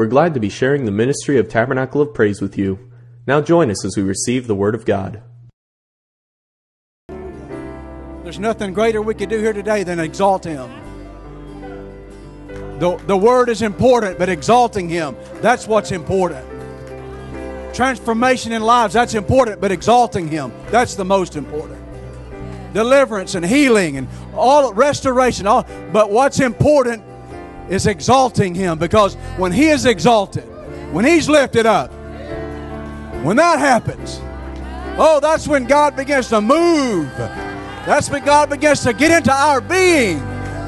We're glad to be sharing the ministry of Tabernacle of Praise with you. Now join us as we receive the Word of God. There's nothing greater we could do here today than exalt Him. The, the Word is important, but exalting Him, that's what's important. Transformation in lives, that's important, but exalting Him, that's the most important. Deliverance and healing and all restoration, all, but what's important is exalting Him because when He is exalted, when He's lifted up, when that happens, oh, that's when God begins to move. That's when God begins to get into our being.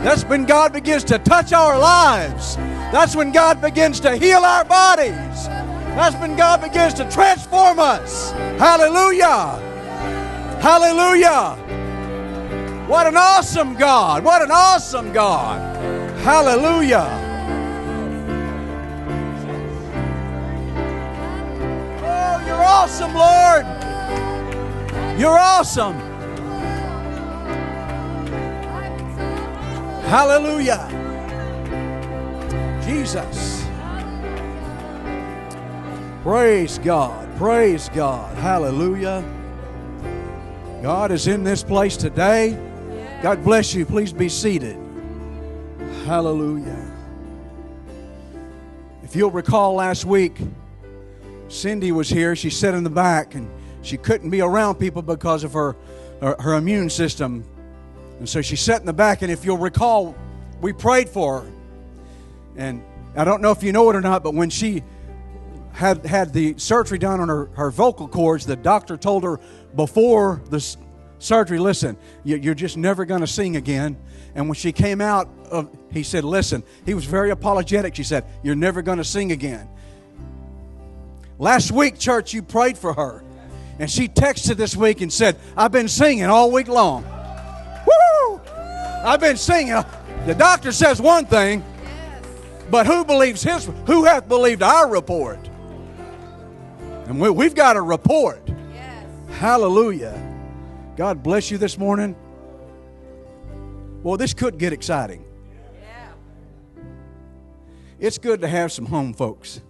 That's when God begins to touch our lives. That's when God begins to heal our bodies. That's when God begins to transform us. Hallelujah. Hallelujah. What an awesome God. What an awesome God. Hallelujah. Oh, you're awesome, Lord. You're awesome. Hallelujah. Jesus. Praise God. Praise God. Hallelujah. God is in this place today. God bless you. Please be seated. Hallelujah. If you'll recall last week, Cindy was here. She sat in the back and she couldn't be around people because of her, her, her immune system and so she sat in the back, and if you'll recall, we prayed for her. And I don't know if you know it or not, but when she had had the surgery done on her, her vocal cords, the doctor told her before the surgery, listen, you're just never going to sing again. And when she came out, of, he said, listen, he was very apologetic. She said, you're never going to sing again. Last week, church, you prayed for her. And she texted this week and said, I've been singing all week long. Woo! I've been singing. The doctor says one thing, but who believes his? Who hath believed our report? And we, have got a report. Hallelujah. God bless you this morning. Well, this could get exciting. Yeah. It's good to have some home folks.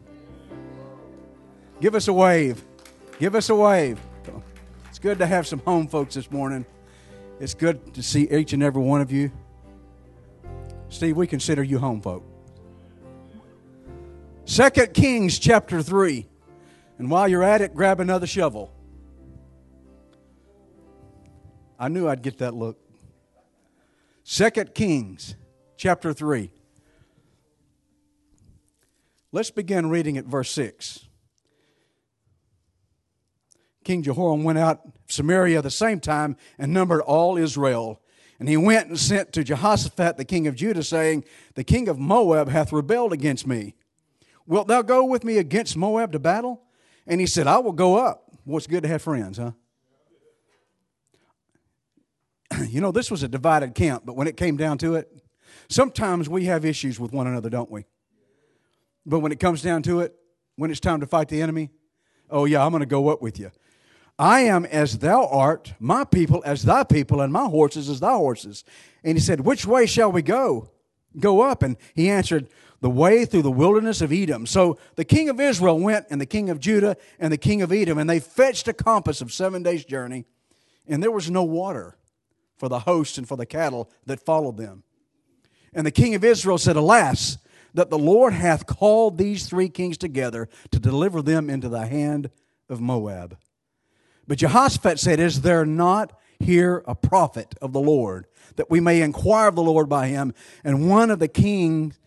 Give us a wave. Give us a wave. It's good to have some home folks this morning. It's good to see each and every one of you. Steve, we consider you home folk. Second Kings chapter 3. And while you're at it, grab another shovel. I knew I'd get that look. Second Kings chapter 3. Let's begin reading at verse 6. King Jehoram went out Samaria at the same time and numbered all Israel. And he went and sent to Jehoshaphat the king of Judah, saying, The king of Moab hath rebelled against me. Wilt thou go with me against Moab to battle? And he said, I will go up. Well, it's good to have friends, huh? You know, this was a divided camp, but when it came down to it, sometimes we have issues with one another, don't we? But when it comes down to it, when it's time to fight the enemy, oh, yeah, I'm going to go up with you. I am as thou art, my people as thy people, and my horses as thy horses. And he said, Which way shall we go? Go up. And he answered, The way through the wilderness of Edom. So the king of Israel went, and the king of Judah, and the king of Edom, and they fetched a compass of seven days' journey, and there was no water for the host and for the cattle that followed them. And the king of Israel said, Alas, that the Lord hath called these three kings together to deliver them into the hand of Moab. But Jehoshaphat said, Is there not here a prophet of the Lord, that we may inquire of the Lord by him? And one of the kings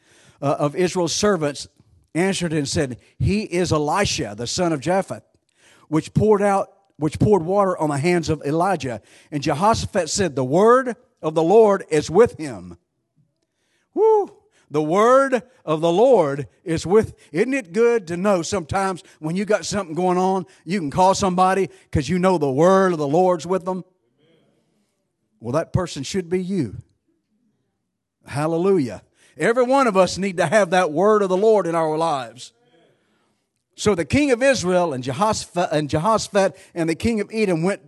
uh, of Israel's servants answered and said, He is Elisha, the son of Shaphat, which poured out which poured water on the hands of Elijah. And Jehoshaphat said, The word of the Lord is with him. Woo! The word of the Lord is with. Isn't it good to know sometimes when you got something going on, you can call somebody because you know the word of the Lord's with them? Well, that person should be you. Hallelujah. Every one of us need to have that word of the Lord in our lives. So the king of Israel and Jehoshaphat and, Jehoshaphat and the king of Edom went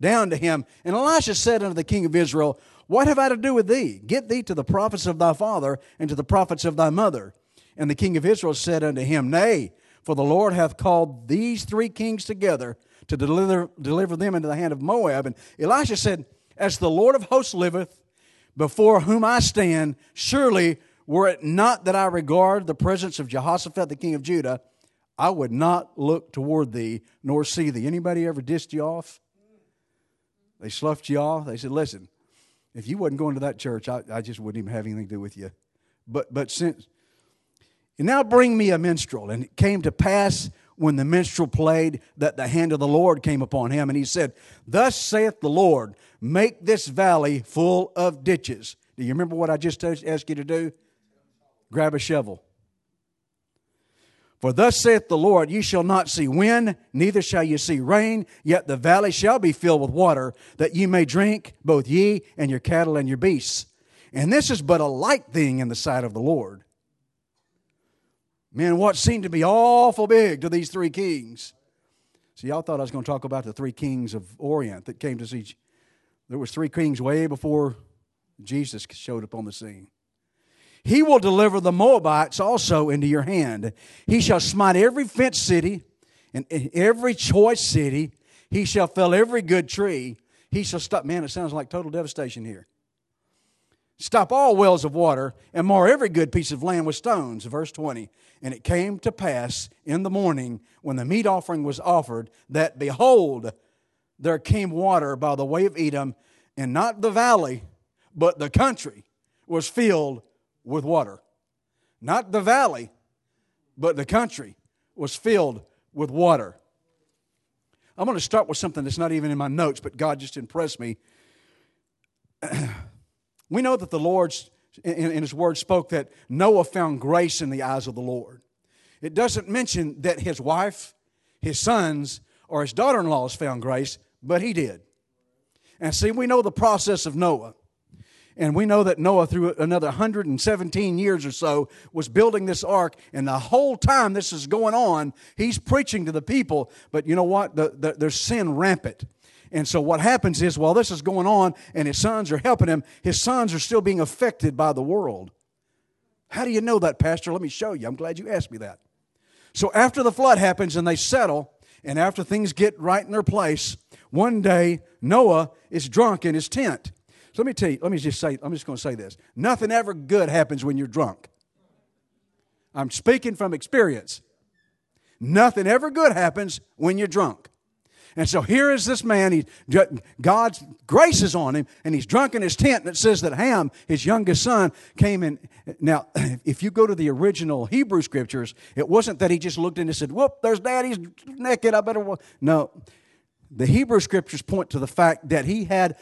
down to him. And Elisha said unto the king of Israel, what have I to do with thee? Get thee to the prophets of thy father and to the prophets of thy mother. And the king of Israel said unto him, Nay, for the Lord hath called these three kings together to deliver, deliver them into the hand of Moab. And Elisha said, As the Lord of hosts liveth, before whom I stand, surely were it not that I regard the presence of Jehoshaphat, the king of Judah, I would not look toward thee nor see thee. Anybody ever dissed you off? They sloughed you off. They said, Listen, if you wasn't going to that church, I, I just wouldn't even have anything to do with you. But, but since, and now bring me a minstrel. And it came to pass when the minstrel played that the hand of the Lord came upon him. And he said, Thus saith the Lord, make this valley full of ditches. Do you remember what I just asked you to do? Grab a shovel. For thus saith the Lord, ye shall not see wind, neither shall ye see rain, yet the valley shall be filled with water, that ye may drink, both ye and your cattle and your beasts. And this is but a light thing in the sight of the Lord. Man, what seemed to be awful big to these three kings. See, y'all thought I was going to talk about the three kings of Orient that came to see. There was three kings way before Jesus showed up on the scene. He will deliver the Moabites also into your hand. He shall smite every fenced city and every choice city. He shall fell every good tree. He shall stop. Man, it sounds like total devastation here. Stop all wells of water and mar every good piece of land with stones. Verse 20. And it came to pass in the morning when the meat offering was offered that behold, there came water by the way of Edom, and not the valley, but the country was filled with water. Not the valley, but the country was filled with water. I'm going to start with something that's not even in my notes, but God just impressed me. we know that the Lord, in His Word, spoke that Noah found grace in the eyes of the Lord. It doesn't mention that his wife, his sons, or his daughter in laws found grace, but he did. And see, we know the process of Noah. And we know that Noah, through another 117 years or so, was building this ark. And the whole time this is going on, he's preaching to the people. But you know what? The, the, there's sin rampant. And so what happens is, while this is going on and his sons are helping him, his sons are still being affected by the world. How do you know that, Pastor? Let me show you. I'm glad you asked me that. So after the flood happens and they settle, and after things get right in their place, one day Noah is drunk in his tent. So let me tell you, let me just say, I'm just going to say this. Nothing ever good happens when you're drunk. I'm speaking from experience. Nothing ever good happens when you're drunk. And so here is this man, he, God's grace is on him, and he's drunk in his tent. And it says that Ham, his youngest son, came in. Now, if you go to the original Hebrew scriptures, it wasn't that he just looked in and said, Whoop, there's daddy's naked, I better. No. The Hebrew scriptures point to the fact that he had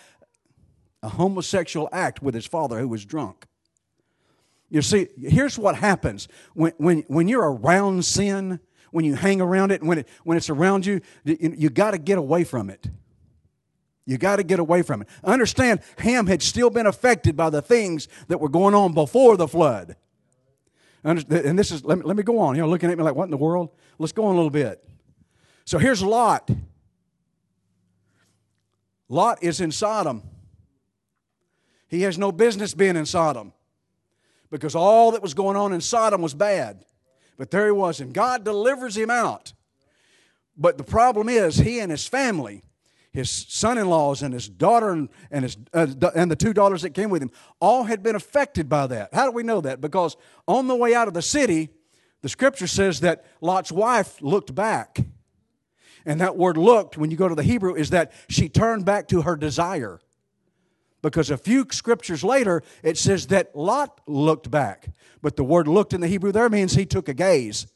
a homosexual act with his father who was drunk. You see, here's what happens when, when, when you're around sin, when you hang around it, when, it, when it's around you, you, you got to get away from it. You got to get away from it. Understand, Ham had still been affected by the things that were going on before the flood. And this is, let me, let me go on. You're looking at me like, what in the world? Let's go on a little bit. So here's Lot. Lot is in Sodom. He has no business being in Sodom because all that was going on in Sodom was bad. But there he was, and God delivers him out. But the problem is, he and his family, his son in laws and his daughter and, and, his, uh, and the two daughters that came with him, all had been affected by that. How do we know that? Because on the way out of the city, the scripture says that Lot's wife looked back. And that word looked, when you go to the Hebrew, is that she turned back to her desire. Because a few scriptures later, it says that Lot looked back. But the word looked in the Hebrew there means he took a gaze.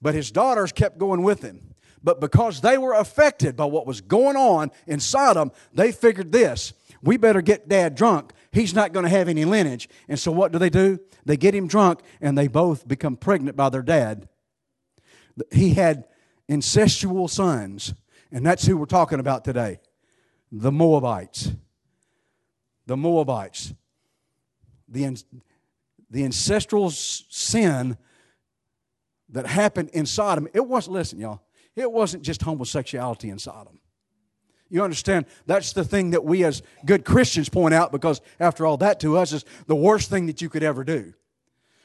But his daughters kept going with him. But because they were affected by what was going on in Sodom, they figured this we better get dad drunk. He's not going to have any lineage. And so what do they do? They get him drunk and they both become pregnant by their dad. He had incestual sons, and that's who we're talking about today the Moabites. The Moabites. The, the ancestral sin that happened in Sodom, it wasn't, listen, y'all, it wasn't just homosexuality in Sodom. You understand? That's the thing that we as good Christians point out because, after all, that to us is the worst thing that you could ever do.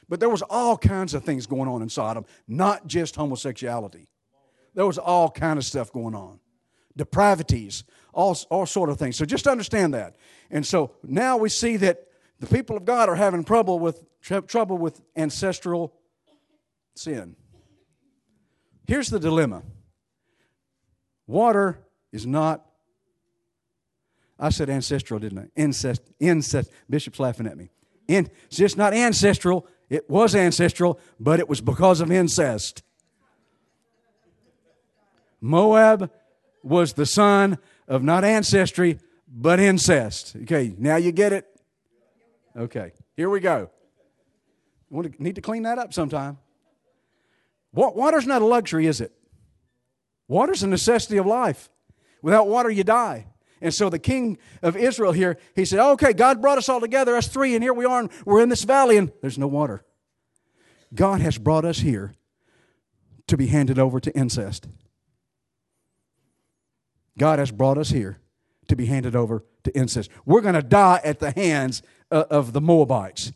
But there was all kinds of things going on in Sodom, not just homosexuality. There was all kind of stuff going on. Depravities, all, all sort of things. So just understand that. And so now we see that the people of God are having trouble with trouble with ancestral sin. Here's the dilemma. Water is not I said ancestral, didn't I? Incest, incest. Bishop's laughing at me. In, it's just not ancestral. It was ancestral, but it was because of incest. Moab was the son of not ancestry, but incest. Okay, now you get it? Okay, here we go. To, need to clean that up sometime. Water's not a luxury, is it? Water's a necessity of life. Without water, you die. And so the king of Israel here, he said, Okay, God brought us all together, us three, and here we are, and we're in this valley, and there's no water. God has brought us here to be handed over to incest. God has brought us here to be handed over to incest. We're going to die at the hands uh, of the Moabites.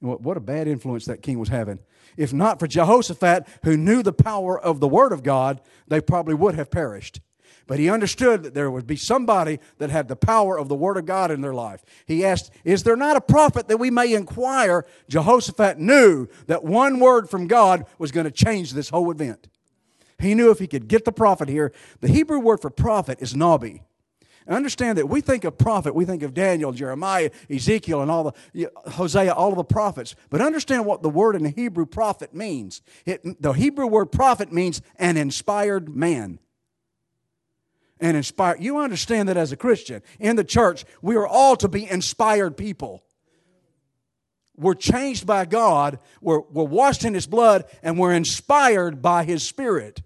What a bad influence that king was having. If not for Jehoshaphat, who knew the power of the word of God, they probably would have perished. But he understood that there would be somebody that had the power of the Word of God in their life. He asked, Is there not a prophet that we may inquire? Jehoshaphat knew that one word from God was going to change this whole event. He knew if he could get the prophet here, the Hebrew word for prophet is nabi. understand that we think of prophet, we think of Daniel, Jeremiah, Ezekiel, and all the Hosea, all of the prophets. But understand what the word in the Hebrew prophet means. It, the Hebrew word prophet means an inspired man and inspired. You understand that as a Christian in the church, we are all to be inspired people. We're changed by God, we're, we're washed in His blood, and we're inspired by His Spirit.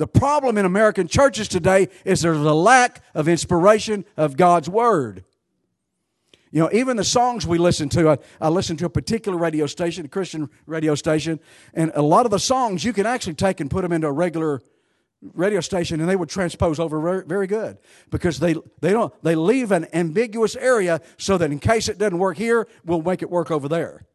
The problem in American churches today is there's a lack of inspiration of God's Word. You know, even the songs we listen to, I, I, listen to a particular radio station, a Christian radio station, and a lot of the songs you can actually take and put them into a regular radio station and they would transpose over very, good because they, they don't they leave an ambiguous area so that in case it doesn't work here we'll make it work over there.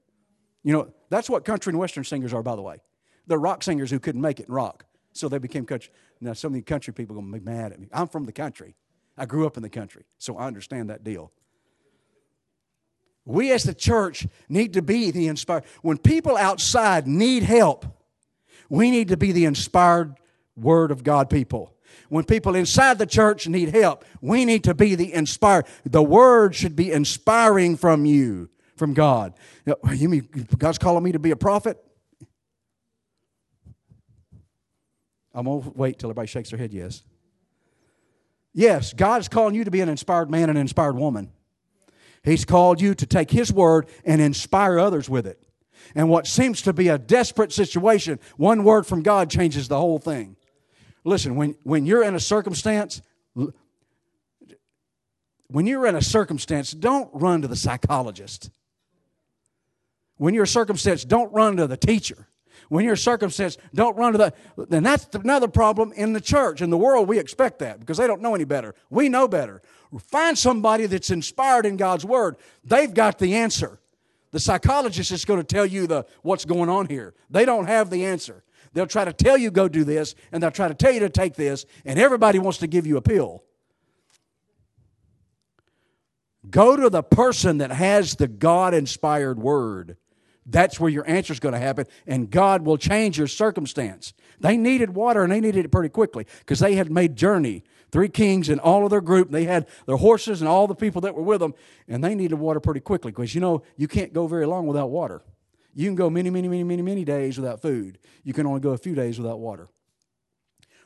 You know that's what country and western singers are by the way. They're rock singers who couldn't make it in rock so they became country now some of the country people are going to be mad at me i'm from the country i grew up in the country so i understand that deal we as the church need to be the inspired when people outside need help we need to be the inspired Word of God people. When people inside the church need help, we need to be the inspired. The Word should be inspiring from you, from God. You mean God's calling me to be a prophet? I'm going to wait till everybody shakes their head yes. Yes, God is calling you to be an inspired man and an inspired woman. He's called you to take His Word and inspire others with it. And what seems to be a desperate situation, one word from God changes the whole thing. Listen, when, when you're in a circumstance, when you're in a circumstance, don't run to the psychologist. When you're a circumstance, don't run to the teacher. When you're circumstance, don't run to the. Then that's another problem in the church. In the world, we expect that because they don't know any better. We know better. Find somebody that's inspired in God's word. They've got the answer. The psychologist is going to tell you the what's going on here. They don't have the answer. They'll try to tell you go do this, and they'll try to tell you to take this, and everybody wants to give you a pill. Go to the person that has the God inspired word. That's where your answer is going to happen, and God will change your circumstance. They needed water, and they needed it pretty quickly because they had made journey. Three kings and all of their group, they had their horses and all the people that were with them, and they needed water pretty quickly because you know you can't go very long without water. You can go many, many, many, many, many days without food. You can only go a few days without water.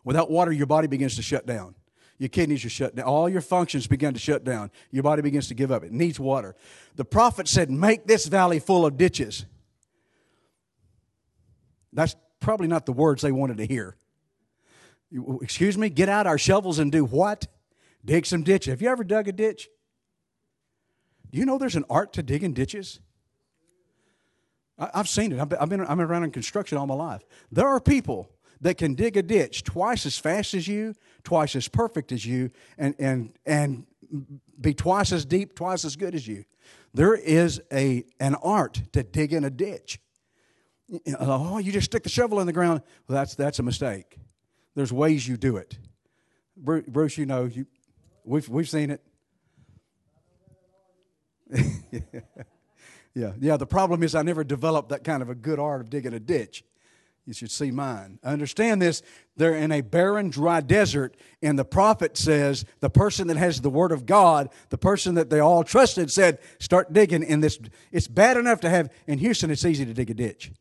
Without water, your body begins to shut down. Your kidneys are shut down. All your functions begin to shut down. Your body begins to give up. It needs water. The prophet said, Make this valley full of ditches. That's probably not the words they wanted to hear. Excuse me, get out our shovels and do what? Dig some ditches. Have you ever dug a ditch? Do you know there's an art to digging ditches? I've seen it. I've been, I've been, around in construction all my life. There are people that can dig a ditch twice as fast as you, twice as perfect as you, and, and, and be twice as deep, twice as good as you. There is a, an art to dig in a ditch. Oh, you just stick the shovel in the ground. Well, that's, that's a mistake. There's ways you do it. Bruce, you know, you, we've, we've seen it. yeah, yeah. The problem is I never developed that kind of a good art of digging a ditch. You should see mine. Understand this. They're in a barren, dry desert, and the prophet says, the person that has the word of God, the person that they all trusted, said, start digging in this. It's bad enough to have, in Houston, it's easy to dig a ditch.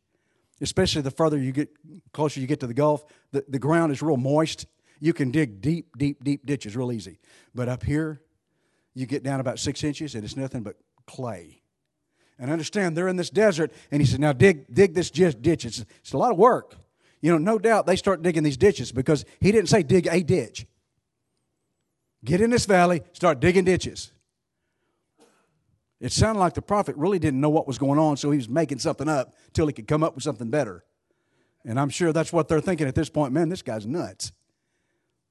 Especially the further you get, closer you get to the Gulf, the, the ground is real moist. You can dig deep, deep, deep ditches real easy. But up here, you get down about six inches, and it's nothing but clay. And understand, they're in this desert, and he said, Now dig, dig this ditch. It's, it's a lot of work. You know, no doubt they start digging these ditches because he didn't say dig a ditch. Get in this valley, start digging ditches. It sounded like the prophet really didn't know what was going on, so he was making something up till he could come up with something better. And I'm sure that's what they're thinking at this point. Man, this guy's nuts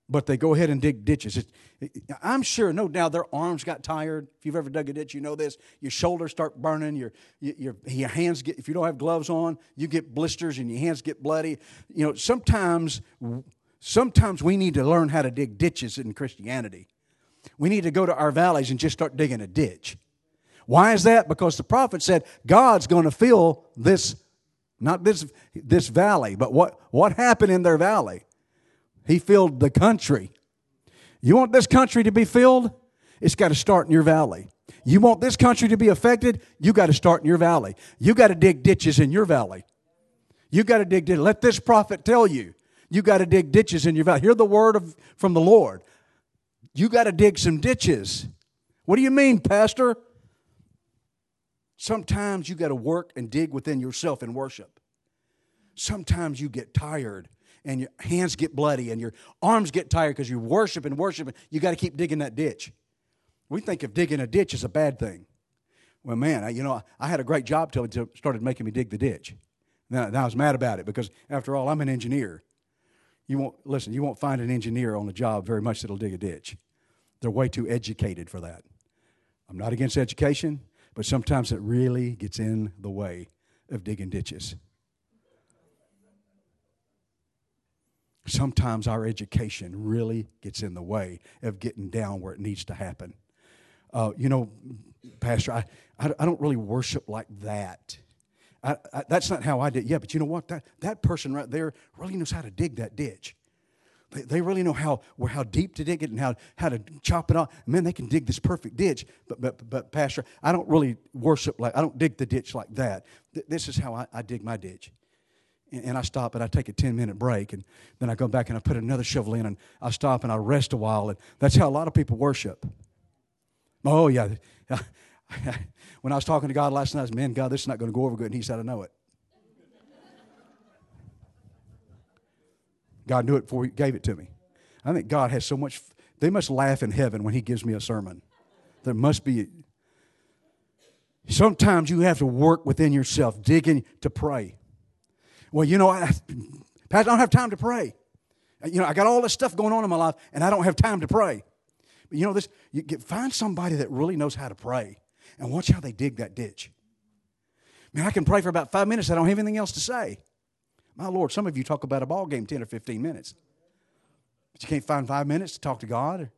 but they go ahead and dig ditches. It, it, I'm sure, no doubt, their arms got tired. If you've ever dug a ditch, you know this. Your shoulders start burning. Your, your, your hands get, if you don't have gloves on, you get blisters and your hands get bloody. You know, sometimes, sometimes we need to learn how to dig ditches in Christianity. We need to go to our valleys and just start digging a ditch. Why is that? Because the prophet said God's going to fill this, not this, this valley, but what, what happened in their valley? He filled the country. You want this country to be filled? It's got to start in your valley. You want this country to be affected? You got to start in your valley. You got to dig ditches in your valley. You got to dig ditches. Let this prophet tell you. You got to dig ditches in your valley. Hear the word of, from the Lord. You got to dig some ditches. What do you mean, Pastor? Sometimes you got to work and dig within yourself in worship. Sometimes you get tired and your hands get bloody and your arms get tired because you worship and worship. And you got to keep digging that ditch. We think of digging a ditch as a bad thing. Well, man, I, you know, I had a great job till he started making me dig the ditch. Now, I was mad about it because, after all, I'm an engineer. You won't listen. You won't find an engineer on a job very much that'll dig a ditch. They're way too educated for that. I'm not against education, but sometimes it really gets in the way of digging ditches. Sometimes our education really gets in the way of getting down where it needs to happen. Uh, you know, Pastor, I, I, I, don't really worship like that. I, I, that's not how I did. Yeah, but you know what? That, that person right there really knows how to dig that ditch. They, they really know how, how deep to dig it and how, how to chop it off. Man, they can dig this perfect ditch. But, but, but Pastor, I don't really worship like, I don't dig the ditch like that. This is how I, I dig my ditch and I stop and I take a 10 minute break and then I go back and I put another shovel in and I stop and I rest a while and that's how a lot of people worship. Oh yeah. when I was talking to God last night, I was, man, God, this is not going to go over good. And he said, I know it. God knew it before he gave it to me. I think God has so much, they must laugh in heaven when he gives me a sermon. There must be, sometimes you have to work within yourself, digging to pray. Well, you know, I, Pastor, I don't have time to pray. You know, I got all this stuff going on in my life, and I don't have time to pray. But you know this, you get, find somebody that really knows how to pray, and watch how they dig that ditch. Man, I can pray for about five minutes. I don't have anything else to say. My Lord, some of you talk about a ball game 10 or 15 minutes. But you can't find five minutes to talk to God?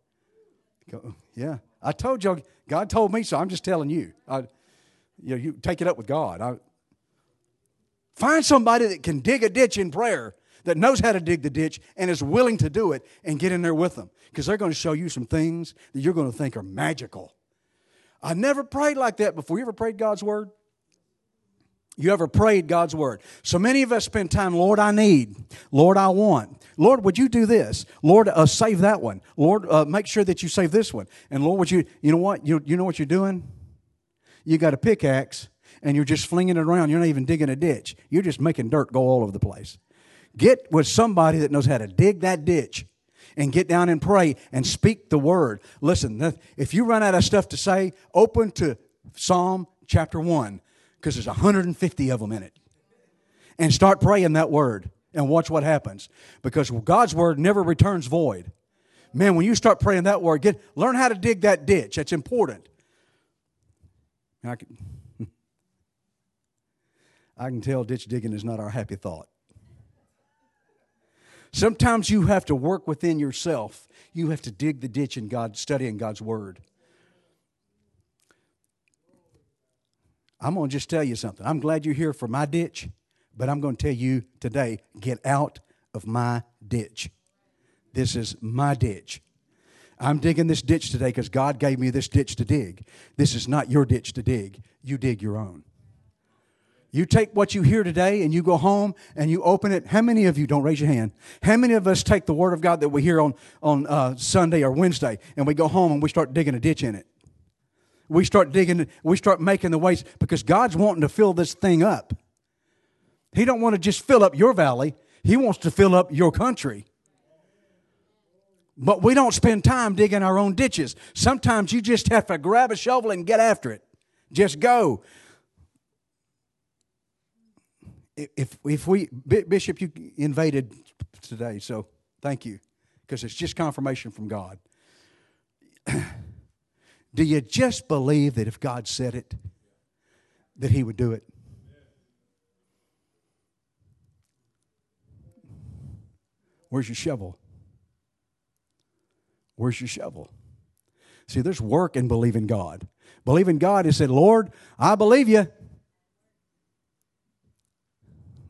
Go, yeah. I told you, God told me, so I'm just telling you. I, you know, you take it up with God. I, Find somebody that can dig a ditch in prayer, that knows how to dig the ditch and is willing to do it, and get in there with them. Because they're going to show you some things that you're going to think are magical. I never prayed like that before. You ever prayed God's word? You ever prayed God's word? So many of us spend time, Lord, I need. Lord, I want. Lord, would you do this? Lord, uh, save that one. Lord, uh, make sure that you save this one. And Lord, would you, you know what? You, you know what you're doing? You got a pickaxe and you're just flinging it around. You're not even digging a ditch. You're just making dirt go all over the place. Get with somebody that knows how to dig that ditch and get down and pray and speak the word. Listen, if you run out of stuff to say, open to Psalm chapter 1 because there's 150 of them in it. And start praying that word and watch what happens because God's word never returns void. Man, when you start praying that word, get learn how to dig that ditch. That's important. I can, I can tell ditch digging is not our happy thought. Sometimes you have to work within yourself. You have to dig the ditch in God, studying God's Word. I'm going to just tell you something. I'm glad you're here for my ditch, but I'm going to tell you today get out of my ditch. This is my ditch. I'm digging this ditch today because God gave me this ditch to dig. This is not your ditch to dig. You dig your own. You take what you hear today and you go home and you open it. How many of you, don't raise your hand, how many of us take the Word of God that we hear on, on uh, Sunday or Wednesday and we go home and we start digging a ditch in it? We start digging, we start making the ways because God's wanting to fill this thing up. He don't want to just fill up your valley. He wants to fill up your country. But we don't spend time digging our own ditches. Sometimes you just have to grab a shovel and get after it. Just go. If, if we, Bishop, you invaded today, so thank you, because it's just confirmation from God. Do you just believe that if God said it, that He would do it? Where's your shovel? Where's your shovel? See, there's work in believing God. Believing God is said, Lord, I believe you.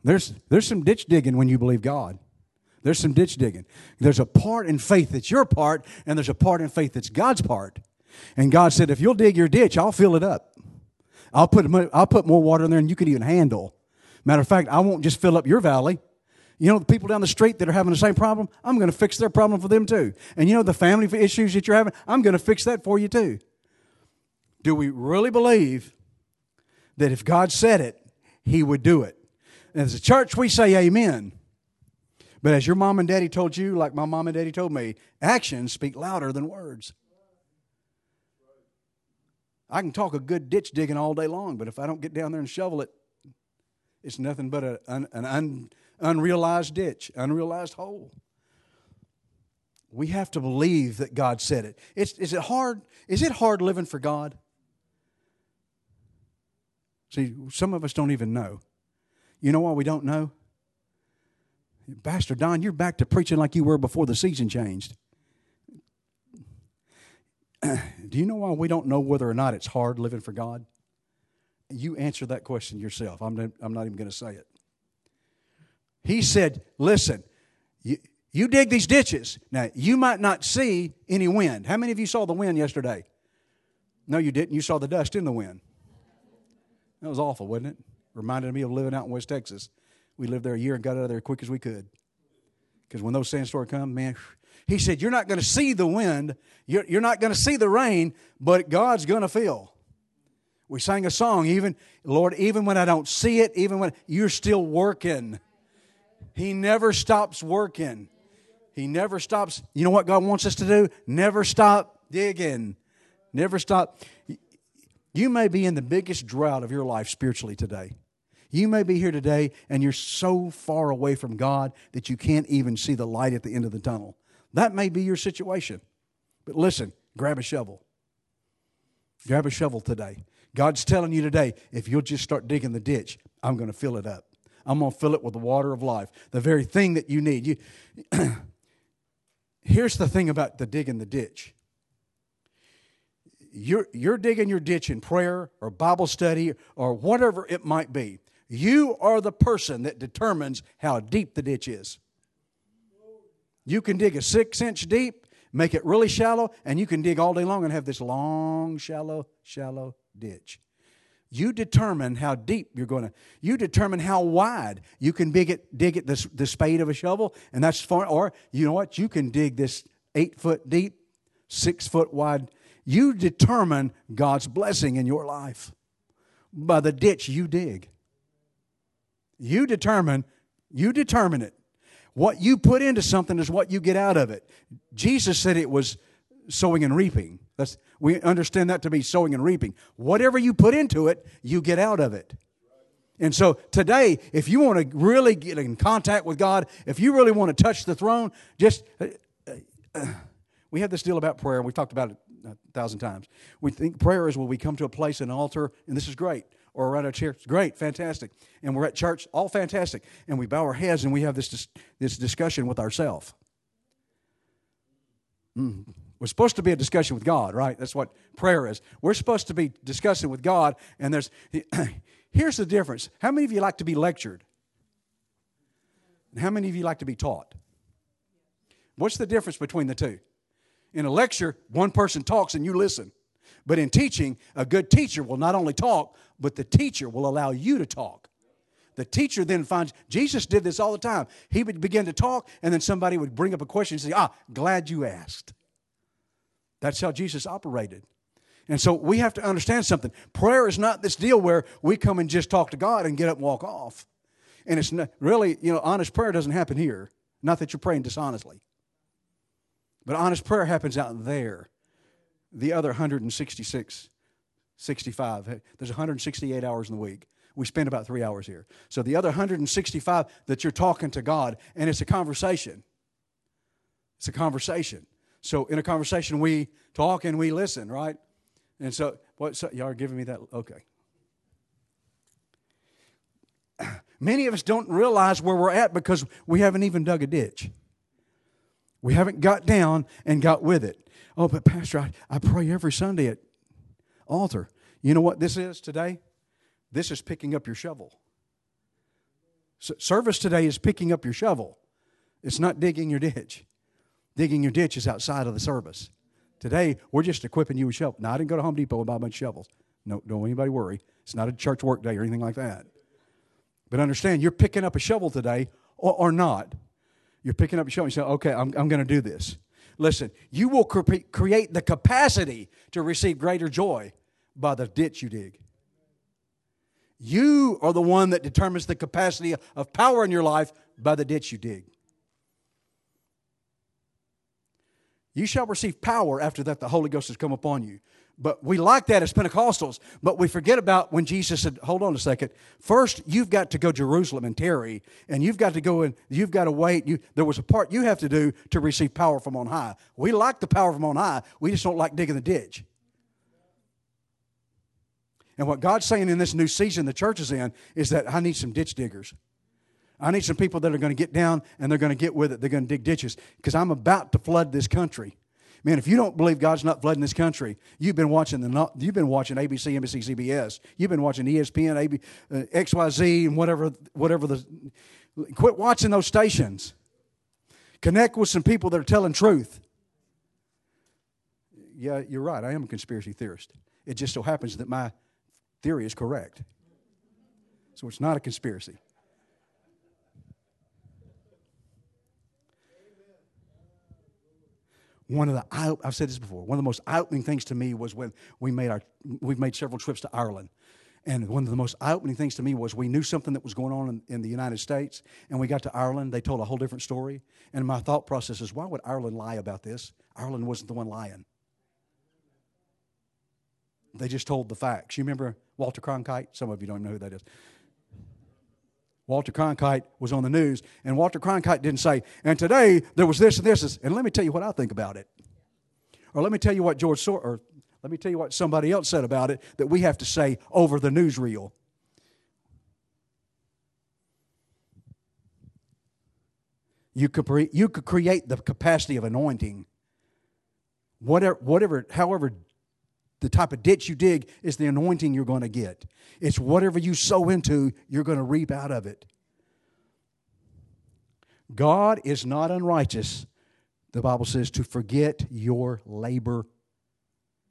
There's, there's some ditch digging when you believe God. There's some ditch digging. There's a part in faith that's your part, and there's a part in faith that's God's part. And God said, if you'll dig your ditch, I'll fill it up. I'll put, I'll put more water in there than you can even handle. Matter of fact, I won't just fill up your valley. You know, the people down the street that are having the same problem, I'm going to fix their problem for them too. And you know, the family issues that you're having, I'm going to fix that for you too. Do we really believe that if God said it, He would do it? And as a church, we say amen. But as your mom and daddy told you, like my mom and daddy told me, actions speak louder than words. I can talk a good ditch digging all day long, but if I don't get down there and shovel it, it's nothing but a, an, an un, unrealized ditch, unrealized hole. We have to believe that God said it. It's, is it hard? Is it hard living for God? See, some of us don't even know. You know why we don't know? Pastor Don, you're back to preaching like you were before the season changed. Do you know why we don't know whether or not it's hard living for God? You answer that question yourself. I'm not, I'm not even going to say it. He said, Listen, you, you dig these ditches. Now, you might not see any wind. How many of you saw the wind yesterday? No, you didn't. You saw the dust in the wind. That was awful, wasn't it? Reminded me of living out in West Texas. We lived there a year and got out of there as quick as we could. Because when those sandstorms come, man, he said, You're not going to see the wind, you're, you're not going to see the rain, but God's going to fill. We sang a song, even, Lord, even when I don't see it, even when you're still working. He never stops working. He never stops. You know what God wants us to do? Never stop digging. Never stop. You may be in the biggest drought of your life spiritually today. You may be here today and you're so far away from God that you can't even see the light at the end of the tunnel. That may be your situation. But listen, grab a shovel. Grab a shovel today. God's telling you today, if you'll just start digging the ditch, I'm going to fill it up. I'm going to fill it with the water of life, the very thing that you need. You, here's the thing about the digging the ditch. You're, you're digging your ditch in prayer or Bible study or whatever it might be. You are the person that determines how deep the ditch is. You can dig a six inch deep, make it really shallow, and you can dig all day long and have this long, shallow, shallow ditch. You determine how deep you're going to. You determine how wide you can dig it. Dig it the, the spade of a shovel, and that's far. Or you know what? You can dig this eight foot deep, six foot wide. You determine God's blessing in your life by the ditch you dig. You determine. You determine it. What you put into something is what you get out of it. Jesus said it was sowing and reaping. That's, we understand that to be sowing and reaping. Whatever you put into it, you get out of it. And so today, if you want to really get in contact with God, if you really want to touch the throne, just uh, uh, we had this deal about prayer. And we talked about it a thousand times. We think prayer is when we come to a place, an altar, and this is great, or around a chair. It's great, fantastic. And we're at church, all fantastic. And we bow our heads and we have this, dis- this discussion with ourselves. Mm. We're supposed to be a discussion with God, right? That's what prayer is. We're supposed to be discussing with God, and there's here's the difference. How many of you like to be lectured? And how many of you like to be taught? What's the difference between the two? In a lecture, one person talks and you listen. But in teaching, a good teacher will not only talk, but the teacher will allow you to talk. The teacher then finds, Jesus did this all the time. He would begin to talk, and then somebody would bring up a question and say, Ah, glad you asked. That's how Jesus operated. And so we have to understand something. Prayer is not this deal where we come and just talk to God and get up and walk off. And it's not, really, you know, honest prayer doesn't happen here. Not that you're praying dishonestly. But honest prayer happens out there. The other 166, 65, there's 168 hours in the week. We spend about three hours here. So the other 165 that you're talking to God, and it's a conversation. It's a conversation. So in a conversation, we talk and we listen, right? And so, what? So, y'all are giving me that? Okay. Many of us don't realize where we're at because we haven't even dug a ditch. We haven't got down and got with it. Oh, but Pastor, I, I pray every Sunday at altar. You know what this is today? This is picking up your shovel. service today is picking up your shovel. It's not digging your ditch. Digging your ditch is outside of the service. Today, we're just equipping you with shovels. Now, I didn't go to Home Depot and buy a bunch of shovels. No, don't anybody worry. It's not a church work day or anything like that. But understand, you're picking up a shovel today or, or not. You're picking up your shovel and you say, okay, I'm, I'm going to do this. Listen, you will cre- create the capacity to receive greater joy by the ditch you dig. You are the one that determines the capacity of power in your life by the ditch you dig. You shall receive power after that the Holy Ghost has come upon you. But we like that as Pentecostals, but we forget about when Jesus said, Hold on a second. First, you've got to go to Jerusalem and tarry, and you've got to go and you've got to wait. You, there was a part you have to do to receive power from on high. We like the power from on high, we just don't like digging the ditch. And what God's saying in this new season the church is in is that I need some ditch diggers. I need some people that are going to get down and they're going to get with it. They're going to dig ditches because I'm about to flood this country. Man, if you don't believe God's not flooding this country, you've been watching the you've been watching ABC, NBC, CBS. You've been watching ESPN, AB, uh, XYZ, and whatever whatever the. Quit watching those stations. Connect with some people that are telling truth. Yeah, you're right. I am a conspiracy theorist. It just so happens that my theory is correct. So it's not a conspiracy. One of the I've said this before. One of the most eye-opening things to me was when we made our we've made several trips to Ireland, and one of the most eye-opening things to me was we knew something that was going on in, in, the United States, and we got to Ireland. They told a whole different story, and my thought process is, why would Ireland lie about this? Ireland wasn't the one lying. They just told the facts. You remember Walter Cronkite? Some of you don't know who that is. Walter Cronkite was on the news, and Walter Cronkite didn't say, and today there was this and this, and let me tell you what I think about it. Or let me tell you what George Sor- or let me tell you what somebody else said about it that we have to say over the newsreel. You could, pre- you could create the capacity of anointing. Whatever, whatever, however the type of ditch you dig is the anointing you're going to get. It's whatever you sow into, you're going to reap out of it. God is not unrighteous, the Bible says, to forget your labor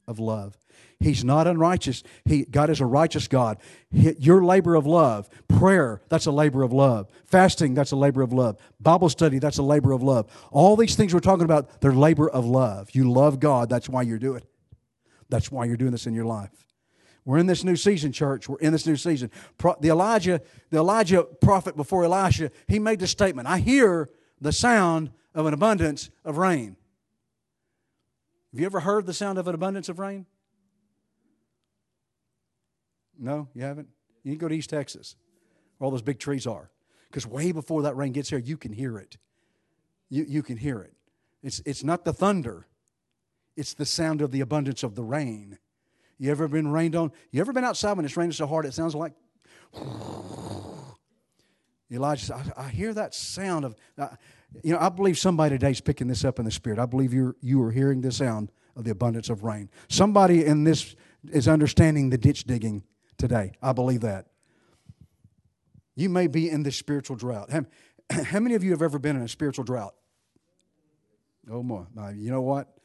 of love. He's not unrighteous. He, God is a righteous God. He, your labor of love, prayer, that's a labor of love. Fasting, that's a labor of love. Bible study, that's a labor of love. All these things we're talking about, they're labor of love. You love God, that's why you're doing it. That's why you're doing this in your life. We're in this new season, church. We're in this new season. Pro, the Elijah, the Elijah prophet before Elisha, he made the statement, I hear the sound of an abundance of rain. Have you ever heard the sound of an abundance of rain? No, you haven't? You can go to East Texas, where all those big trees are. Because way before that rain gets there, you can hear it. You, you can hear it. It's, it's not the thunder, It's the sound of the abundance of the rain. You ever been rained on? You ever been outside when it's raining so hard it sounds like Elijah said, I, hear that sound of, you know, I believe somebody today is picking this up in the spirit. I believe you're, you are hearing the sound of the abundance of rain. Somebody in this is understanding the ditch digging today. I believe that. You may be in this spiritual drought. How, how many of you have ever been in a spiritual drought? Oh, my. You know what?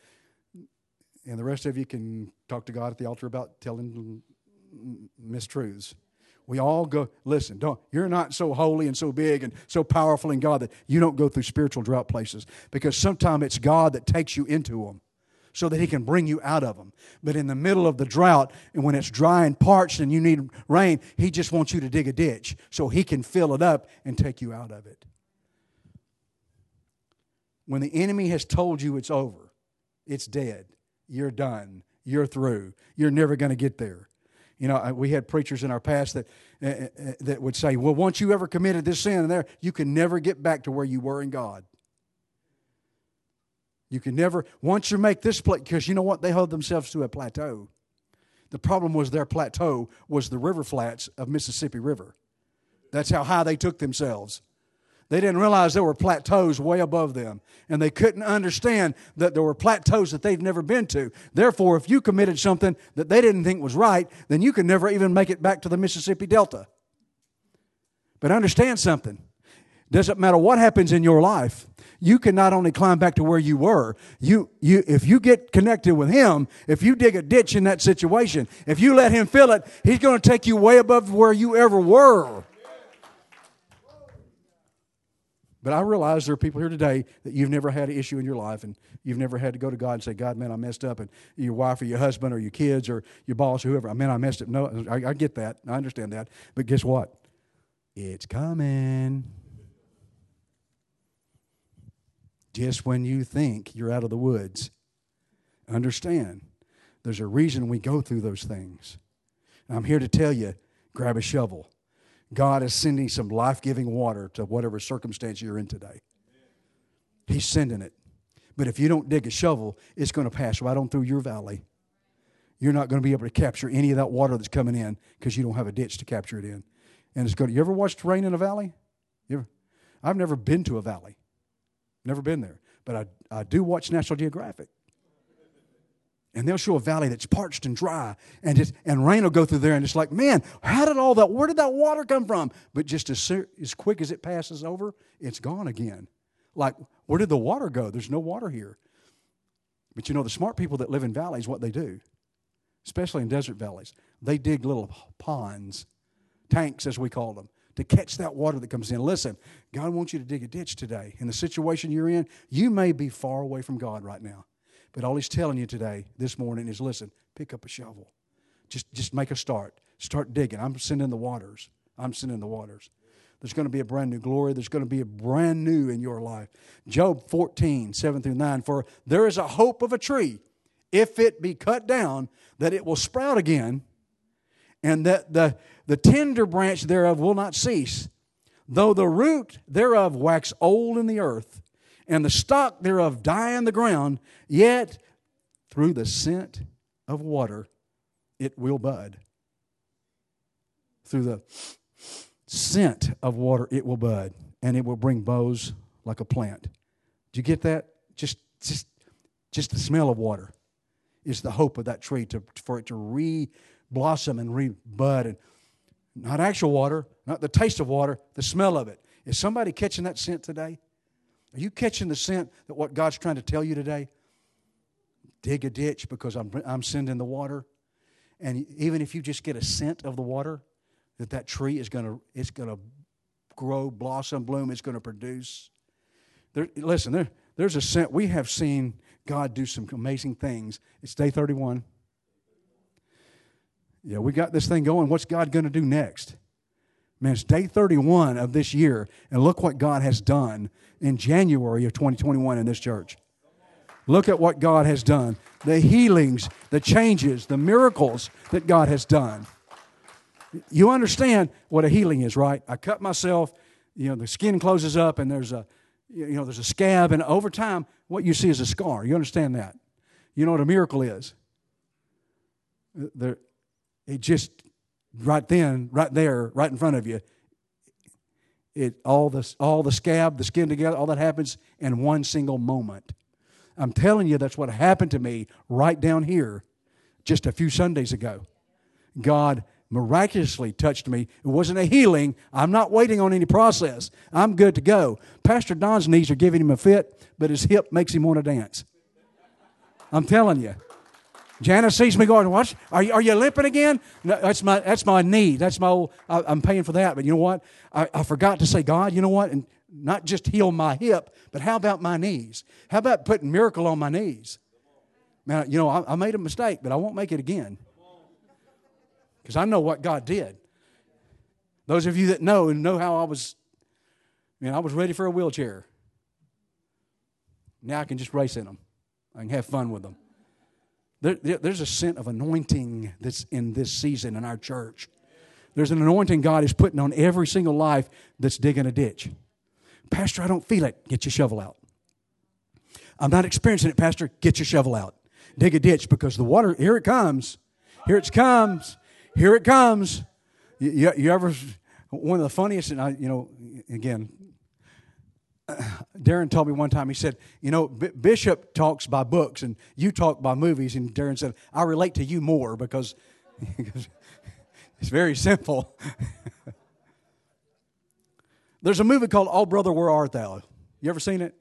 And the rest of you can talk to God at the altar about telling mistruths. We all go, listen, don't, you're not so holy and so big and so powerful in God that you don't go through spiritual drought places because sometimes it's God that takes you into them so that He can bring you out of them. But in the middle of the drought, and when it's dry and parched and you need rain, He just wants you to dig a ditch so He can fill it up and take you out of it. When the enemy has told you it's over, it's dead, you're done, you're through, you're never going to get there. You know, we had preachers in our past that uh, that would say, "Well, once you ever committed this sin, and there, you can never get back to where you were in God." You can never once you make this place because you know what they hold themselves to a plateau. The problem was their plateau was the river flats of Mississippi River. That's how high they took themselves. They didn't realize there were plateaus way above them, and they couldn't understand that there were plateaus that they'd never been to. Therefore, if you committed something that they didn't think was right, then you could never even make it back to the Mississippi Delta. But understand something. Doesn't matter what happens in your life, you can not only climb back to where you were, you, you, if you get connected with Him, if you dig a ditch in that situation, if you let Him fill it, He's going to take you way above where you ever were. But I realize there are people here today that you've never had an issue in your life and you've never had to go to God and say, God, man, I messed up. And your wife or your husband or your kids or your boss or whoever, man, I messed up. No, I, I get that. I understand that. But guess what? It's coming. Just when you think you're out of the woods, understand there's a reason we go through those things. And I'm here to tell you grab a shovel God is sending some life giving water to whatever circumstance you're in today. He's sending it. But if you don't dig a shovel, it's going to pass right on through your valley. You're not going to be able to capture any of that water that's coming in because you don't have a ditch to capture it in. And it's good. You ever watched rain in a valley? You ever? I've never been to a valley. Never been there. But I, I do watch National Geographic and they'll show a valley that's parched and dry and just and rain will go through there and it's like man how did all that where did that water come from? But just as, as quick as it passes over it's gone again. Like where did the water go? There's no water here. But you know the smart people that live in valleys what they do especially in desert valleys they dig little ponds tanks as we call them to catch that water that comes in. Listen god wants you to dig a ditch today. In the situation you're in you may be far away from god right now but all he's telling you today, this morning, is listen, pick up a shovel. Just, just make a start. Start digging. I'm sending the waters. I'm sending the waters. There's going to be a brand new glory. There's going to be a brand new in your life. Job 14, 7 through 9. For there is a hope of a tree, if it be cut down, that it will sprout again, and that the, the tender branch thereof will not cease. Though the root thereof wax old in the earth, and the stock thereof die in the ground, yet through the scent of water it will bud. Through the scent of water it will bud, and it will bring boughs like a plant. Do you get that? Just, just, just the smell of water is the hope of that tree to, for it to re blossom and re bud. And not actual water, not the taste of water, the smell of it. Is somebody catching that scent today? Are you catching the scent that what God's trying to tell you today? Dig a ditch because I'm, I'm sending the water. And even if you just get a scent of the water, that that tree is going to it's going to grow, blossom, bloom. It's going to produce. There, listen, there, there's a scent. We have seen God do some amazing things. It's day 31. Yeah, we got this thing going. What's God going to do next? Man, it's day 31 of this year, and look what God has done in January of 2021 in this church. Look at what God has done the healings, the changes, the miracles that God has done. You understand what a healing is, right? I cut myself, you know, the skin closes up and there's a you know, there's a scab, and over time, what you see is a scar. You understand that? You know what a miracle is? There, it just right then, right there, right in front of you. It all the all the scab, the skin together, all that happens in one single moment. I'm telling you, that's what happened to me right down here, just a few Sundays ago. God miraculously touched me. It wasn't a healing. I'm not waiting on any process. I'm good to go. Pastor Don's knees are giving him a fit, but his hip makes him want to dance. I'm telling you. Janice sees me going, what? Are you, are you limping again? No, that's my, that's my knee. That's my old, I, am paying for that. But you know what? I, I forgot to say, God, you know what? And not just heal my hip, but how about my knees? How about putting miracle on my knees? Man, you know, I, I made a mistake, but I won't make it again. Because I know what God did. Those of you that know and know how I was, man, I was ready for a wheelchair. Now I can just race in them. I can have fun with them. There, there, there's a scent of anointing that's in this season in our church. There's an anointing God is putting on every single life that's digging a ditch. Pastor, I don't feel it. Get your shovel out. I'm not experiencing it, Pastor. Get your shovel out. Dig a ditch because the water, here it comes. Here it comes. Here it comes. You, you, you ever, one of the funniest, and I, you know, again, Darren told me one time, he said, You know, B- Bishop talks by books and you talk by movies. And Darren said, I relate to you more because it's very simple. There's a movie called Oh Brother, Where Art Thou? You ever seen it?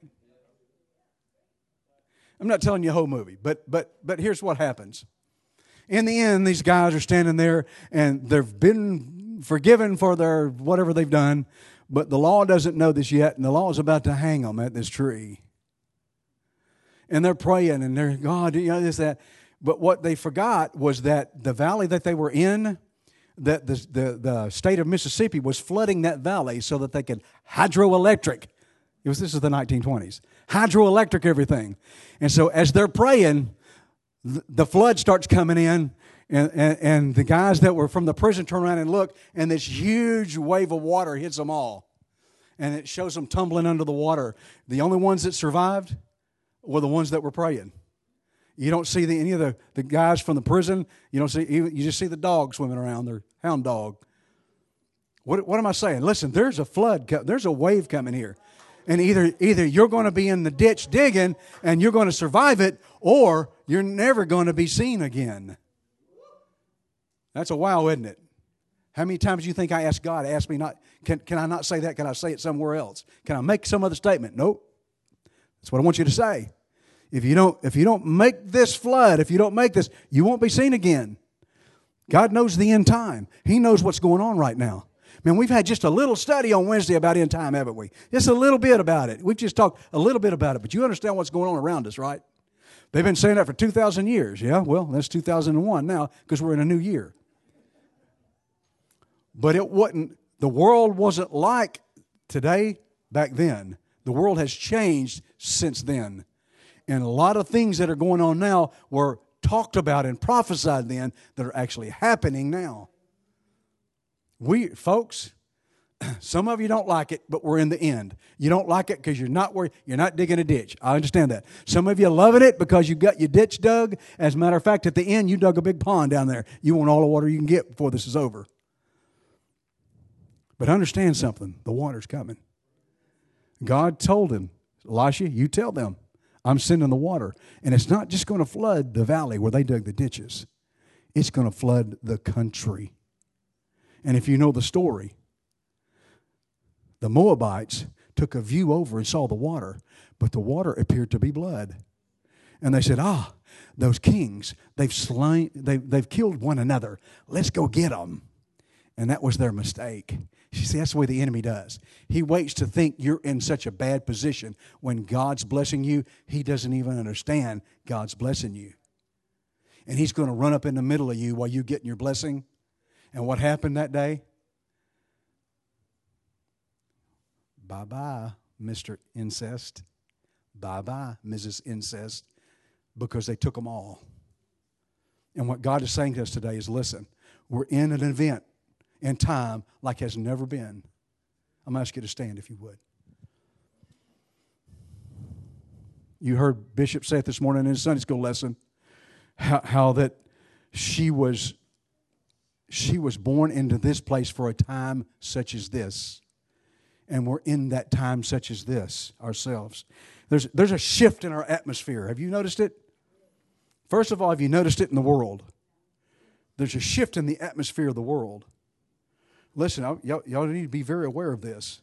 I'm not telling you the whole movie, but, but, but here's what happens. In the end, these guys are standing there and they've been forgiven for their whatever they've done, but the law doesn't know this yet, and the law is about to hang them at this tree. And they're praying and they're, God, you know, this, that. But what they forgot was that the valley that they were in, that the, the, the state of Mississippi was flooding that valley so that they could hydroelectric. It was, this is the 1920s. Hydroelectric everything. And so as they're praying, the flood starts coming in, and, and, and, the guys that were from the prison turn around and look, and this huge wave of water hits them all. And it shows them tumbling under the water. The only ones that survived were the ones that were praying. You don't see the, any of the, the guys from the prison. You don't see, even, you just see the dog swimming around, their hound dog. What, what am I saying? Listen, there's a flood, there's a wave coming here. And either, either you're going to be in the ditch digging and you're going to survive it, or you're never going to be seen again. That's a wow, isn't it? How many times do you think I ask God, ask me not, can, can I not say that? Can I say it somewhere else? Can I make some other statement? Nope. That's what I want you to say. If you don't, if you don't make this flood, if you don't make this, you won't be seen again. God knows the end time. He knows what's going on right now. Man, we've had just a little study on Wednesday about end time, haven't we? Just a little bit about it. We've just talked a little bit about it, but you understand what's going on around us, right? They've been saying that for 2,000 years. Yeah, well, that's 2001 now because we're in a new year. But it wasn't, the world wasn't like today back then. The world has changed since then. And a lot of things that are going on now were talked about and prophesied then that are actually happening now. We, folks, some of you don't like it, but we're in the end. You don't like it because you're not where you're not digging a ditch. I understand that. Some of you loving it because you've got your ditch dug. As a matter of fact, at the end, you dug a big pond down there. You want all the water you can get before this is over. But understand something: the water's coming. God told him, Elisha, you tell them, I'm sending the water, and it's not just going to flood the valley where they dug the ditches. It's going to flood the country. And if you know the story, the Moabites took a view over and saw the water, but the water appeared to be blood. And they said, Ah, those kings, they've slain, they've, they've killed one another. Let's go get them. And that was their mistake. You see, that's the way the enemy does. He waits to think you're in such a bad position. When God's blessing you, he doesn't even understand God's blessing you. And he's going to run up in the middle of you while you're getting your blessing and what happened that day? Bye bye, Mr. Incest. Bye bye, Mrs. Incest, because they took them all. And what God is saying to us today is listen, we're in an event in time like has never been. I'm going to ask you to stand if you would. You heard Bishop say it this morning in his Sunday school lesson. how, how that she was she was born into this place for a time such as this. And we're in that time such as this ourselves. There's, there's a shift in our atmosphere. Have you noticed it? First of all, have you noticed it in the world? There's a shift in the atmosphere of the world. Listen, y'all, y'all need to be very aware of this.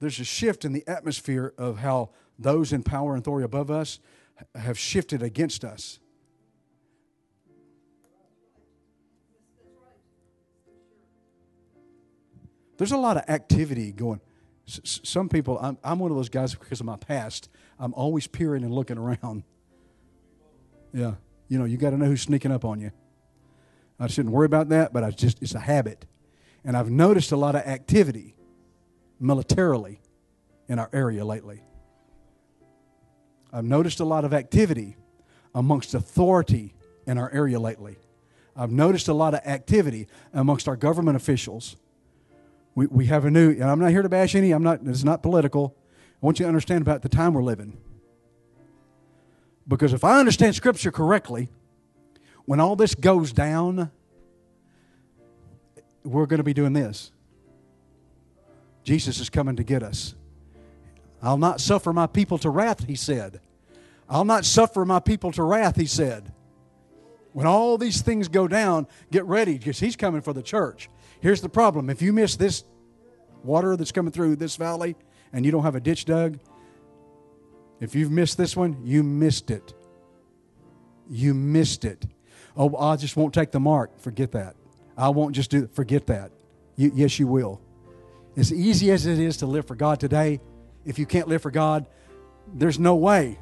There's a shift in the atmosphere of how those in power and authority above us have shifted against us. There's a lot of activity going. Some people, I'm, I'm one of those guys because of my past. I'm always peering and looking around. Yeah, you know, you got to know who's sneaking up on you. I shouldn't worry about that, but I just it's a habit. And I've noticed a lot of activity militarily in our area lately. I've noticed a lot of activity amongst authority in our area lately. I've noticed a lot of activity amongst our government officials we, we have a new, and I'm not here to bash any, I'm not, it's not political. I want you to understand about the time we're living. Because if I understand Scripture correctly, when all this goes down, we're going to be doing this. Jesus is coming to get us. I'll not suffer my people to wrath, he said. I'll not suffer my people to wrath, he said. When all these things go down, get ready because he's coming for the church. Here's the problem if you miss this water that's coming through this valley and you don't have a ditch dug, if you've missed this one, you missed it. You missed it. Oh, I just won't take the mark. Forget that. I won't just do Forget that. You, yes, you will. As easy as it is to live for God today, if you can't live for God, there's no way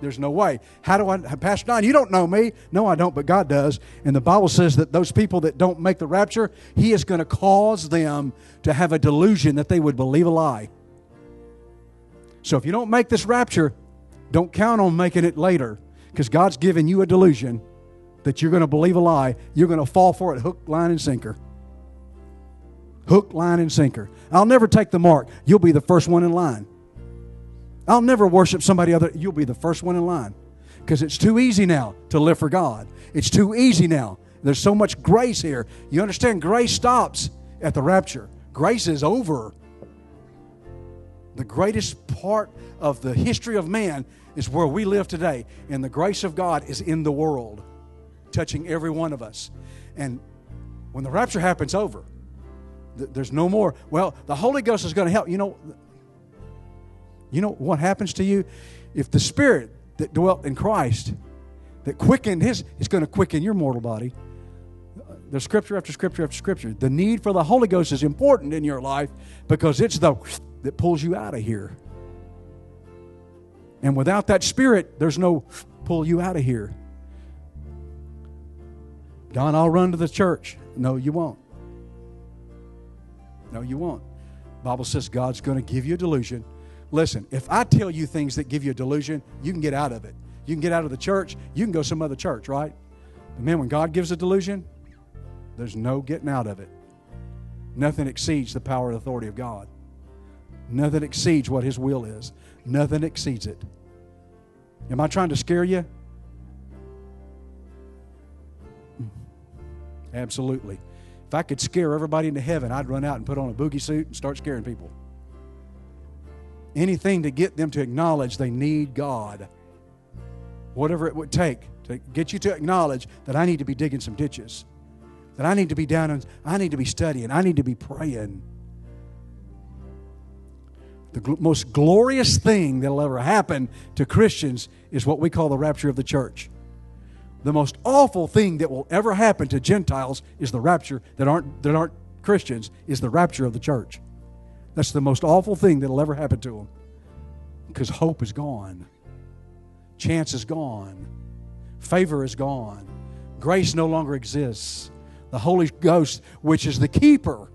there's no way. How do I, Pastor Don, you don't know me. No, I don't, but God does. And the Bible says that those people that don't make the rapture, He is going to cause them to have a delusion that they would believe a lie. So if you don't make this rapture, don't count on making it later because God's given you a delusion that you're going to believe a lie. You're going to fall for it hook, line, and sinker. Hook, line, and sinker. I'll never take the mark. You'll be the first one in line. I'll never worship somebody other. You'll be the first one in line because it's too easy now to live for God. It's too easy now. There's so much grace here. You understand? Grace stops at the rapture. Grace is over. The greatest part of the history of man is where we live today, and the grace of God is in the world, touching every one of us. And when the rapture happens, over. There's no more. Well, the Holy Ghost is going to help. You know, you know what happens to you? If the Spirit that dwelt in Christ, that quickened his, is going to quicken your mortal body. Uh, there's scripture after scripture after scripture. The need for the Holy Ghost is important in your life because it's the that pulls you out of here. And without that Spirit, there's no pull you out of here. Don, I'll run to the church. No, you won't. No, you won't. Bible says God's going to give you a delusion Listen, if I tell you things that give you a delusion, you can get out of it. You can get out of the church, you can go some other church, right? But man, when God gives a delusion, there's no getting out of it. Nothing exceeds the power and authority of God. Nothing exceeds what His will is. Nothing exceeds it. Am I trying to scare you? Absolutely. If I could scare everybody into heaven, I'd run out and put on a boogie suit and start scaring people anything to get them to acknowledge they need God. Whatever it would take to get you to acknowledge that I need to be digging some ditches, that I need to be down and I need to be studying, I need to be praying. The gl- most glorious thing that'll ever happen to Christians is what we call the rapture of the church. The most awful thing that will ever happen to Gentiles is the rapture that aren't, that aren't Christians, is the rapture of the church. That's the most awful thing that'll ever happen to them because hope is gone, chance is gone, favor is gone, grace no longer exists. The Holy Ghost, which is the keeper,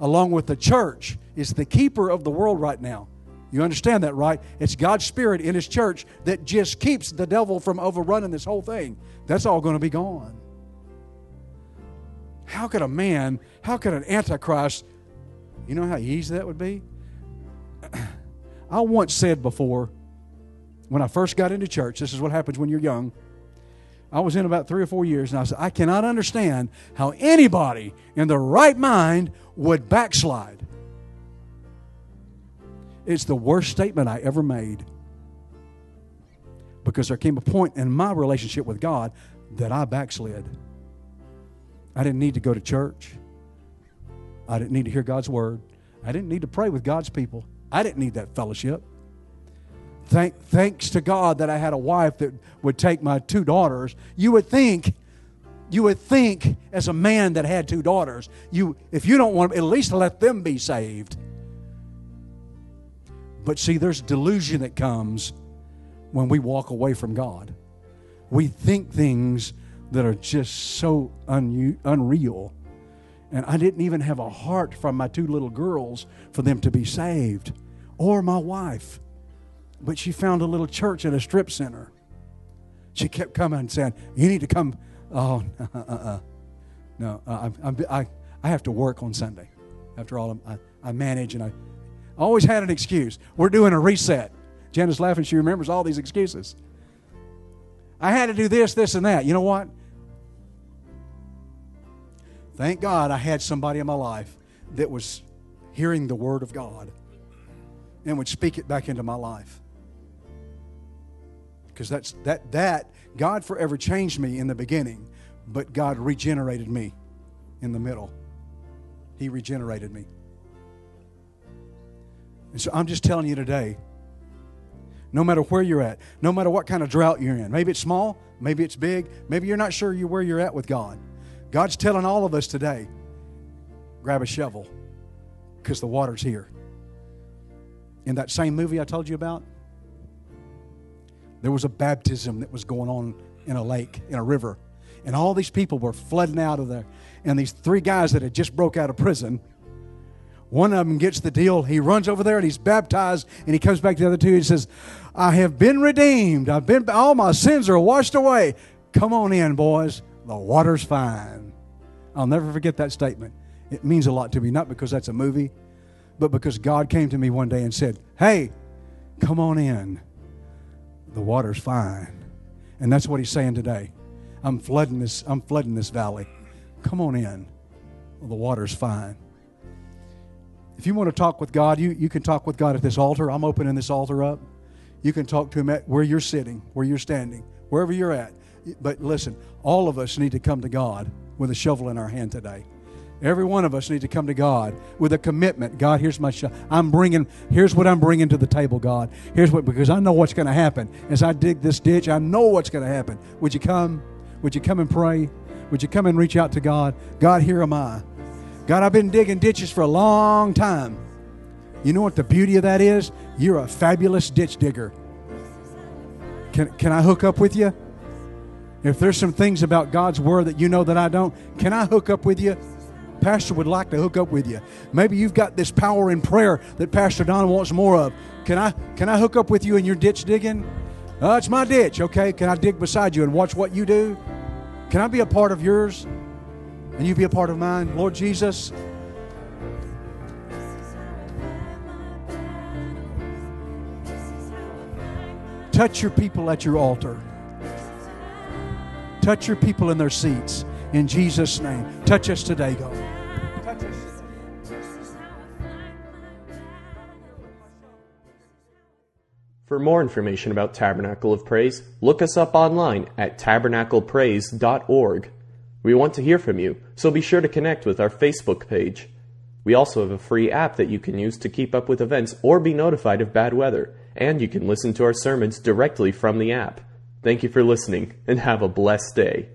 along with the church, is the keeper of the world right now. You understand that, right? It's God's Spirit in His church that just keeps the devil from overrunning this whole thing. That's all going to be gone. How could a man, how could an antichrist you know how easy that would be? I once said before, when I first got into church, this is what happens when you're young. I was in about three or four years, and I said, I cannot understand how anybody in the right mind would backslide. It's the worst statement I ever made. Because there came a point in my relationship with God that I backslid. I didn't need to go to church. I didn't need to hear God's word. I didn't need to pray with God's people. I didn't need that fellowship. Thank, thanks to God that I had a wife that would take my two daughters. You would think, you would think as a man that had two daughters, you if you don't want to, at least let them be saved. But see, there's delusion that comes when we walk away from God. We think things that are just so un- unreal. And I didn't even have a heart from my two little girls for them to be saved, or my wife. But she found a little church at a strip center. She kept coming and saying, You need to come. Oh, uh, uh, uh. no, uh, I, I, I have to work on Sunday. After all, I, I manage and I always had an excuse. We're doing a reset. Janice laughing, she remembers all these excuses. I had to do this, this, and that. You know what? Thank God I had somebody in my life that was hearing the Word of God and would speak it back into my life. Because that's that that God forever changed me in the beginning, but God regenerated me in the middle. He regenerated me. And so I'm just telling you today, no matter where you're at, no matter what kind of drought you're in, maybe it's small, maybe it's big, maybe you're not sure where you're at with God. God's telling all of us today grab a shovel because the water's here. In that same movie I told you about, there was a baptism that was going on in a lake, in a river. And all these people were flooding out of there. And these three guys that had just broke out of prison, one of them gets the deal. He runs over there and he's baptized. And he comes back to the other two and says, I have been redeemed. I've been, all my sins are washed away. Come on in, boys. The water's fine. I'll never forget that statement. It means a lot to me, not because that's a movie, but because God came to me one day and said, Hey, come on in. The water's fine. And that's what he's saying today. I'm flooding this, I'm flooding this valley. Come on in. The water's fine. If you want to talk with God, you, you can talk with God at this altar. I'm opening this altar up. You can talk to him at where you're sitting, where you're standing, wherever you're at. But listen, all of us need to come to God with a shovel in our hand today. Every one of us need to come to God with a commitment. God, here's my shovel. I'm bringing. Here's what I'm bringing to the table. God, here's what because I know what's going to happen as I dig this ditch. I know what's going to happen. Would you come? Would you come and pray? Would you come and reach out to God? God, here am I. God, I've been digging ditches for a long time. You know what the beauty of that is? You're a fabulous ditch digger. Can, can I hook up with you? If there's some things about God's Word that you know that I don't, can I hook up with you? Pastor would like to hook up with you. Maybe you've got this power in prayer that Pastor Don wants more of. Can I can I hook up with you in your ditch digging? Uh, it's my ditch, okay? Can I dig beside you and watch what you do? Can I be a part of yours and you be a part of mine? Lord Jesus, touch your people at your altar. Touch your people in their seats. In Jesus' name. Touch us today, God. For more information about Tabernacle of Praise, look us up online at tabernaclepraise.org. We want to hear from you, so be sure to connect with our Facebook page. We also have a free app that you can use to keep up with events or be notified of bad weather, and you can listen to our sermons directly from the app. Thank you for listening, and have a blessed day.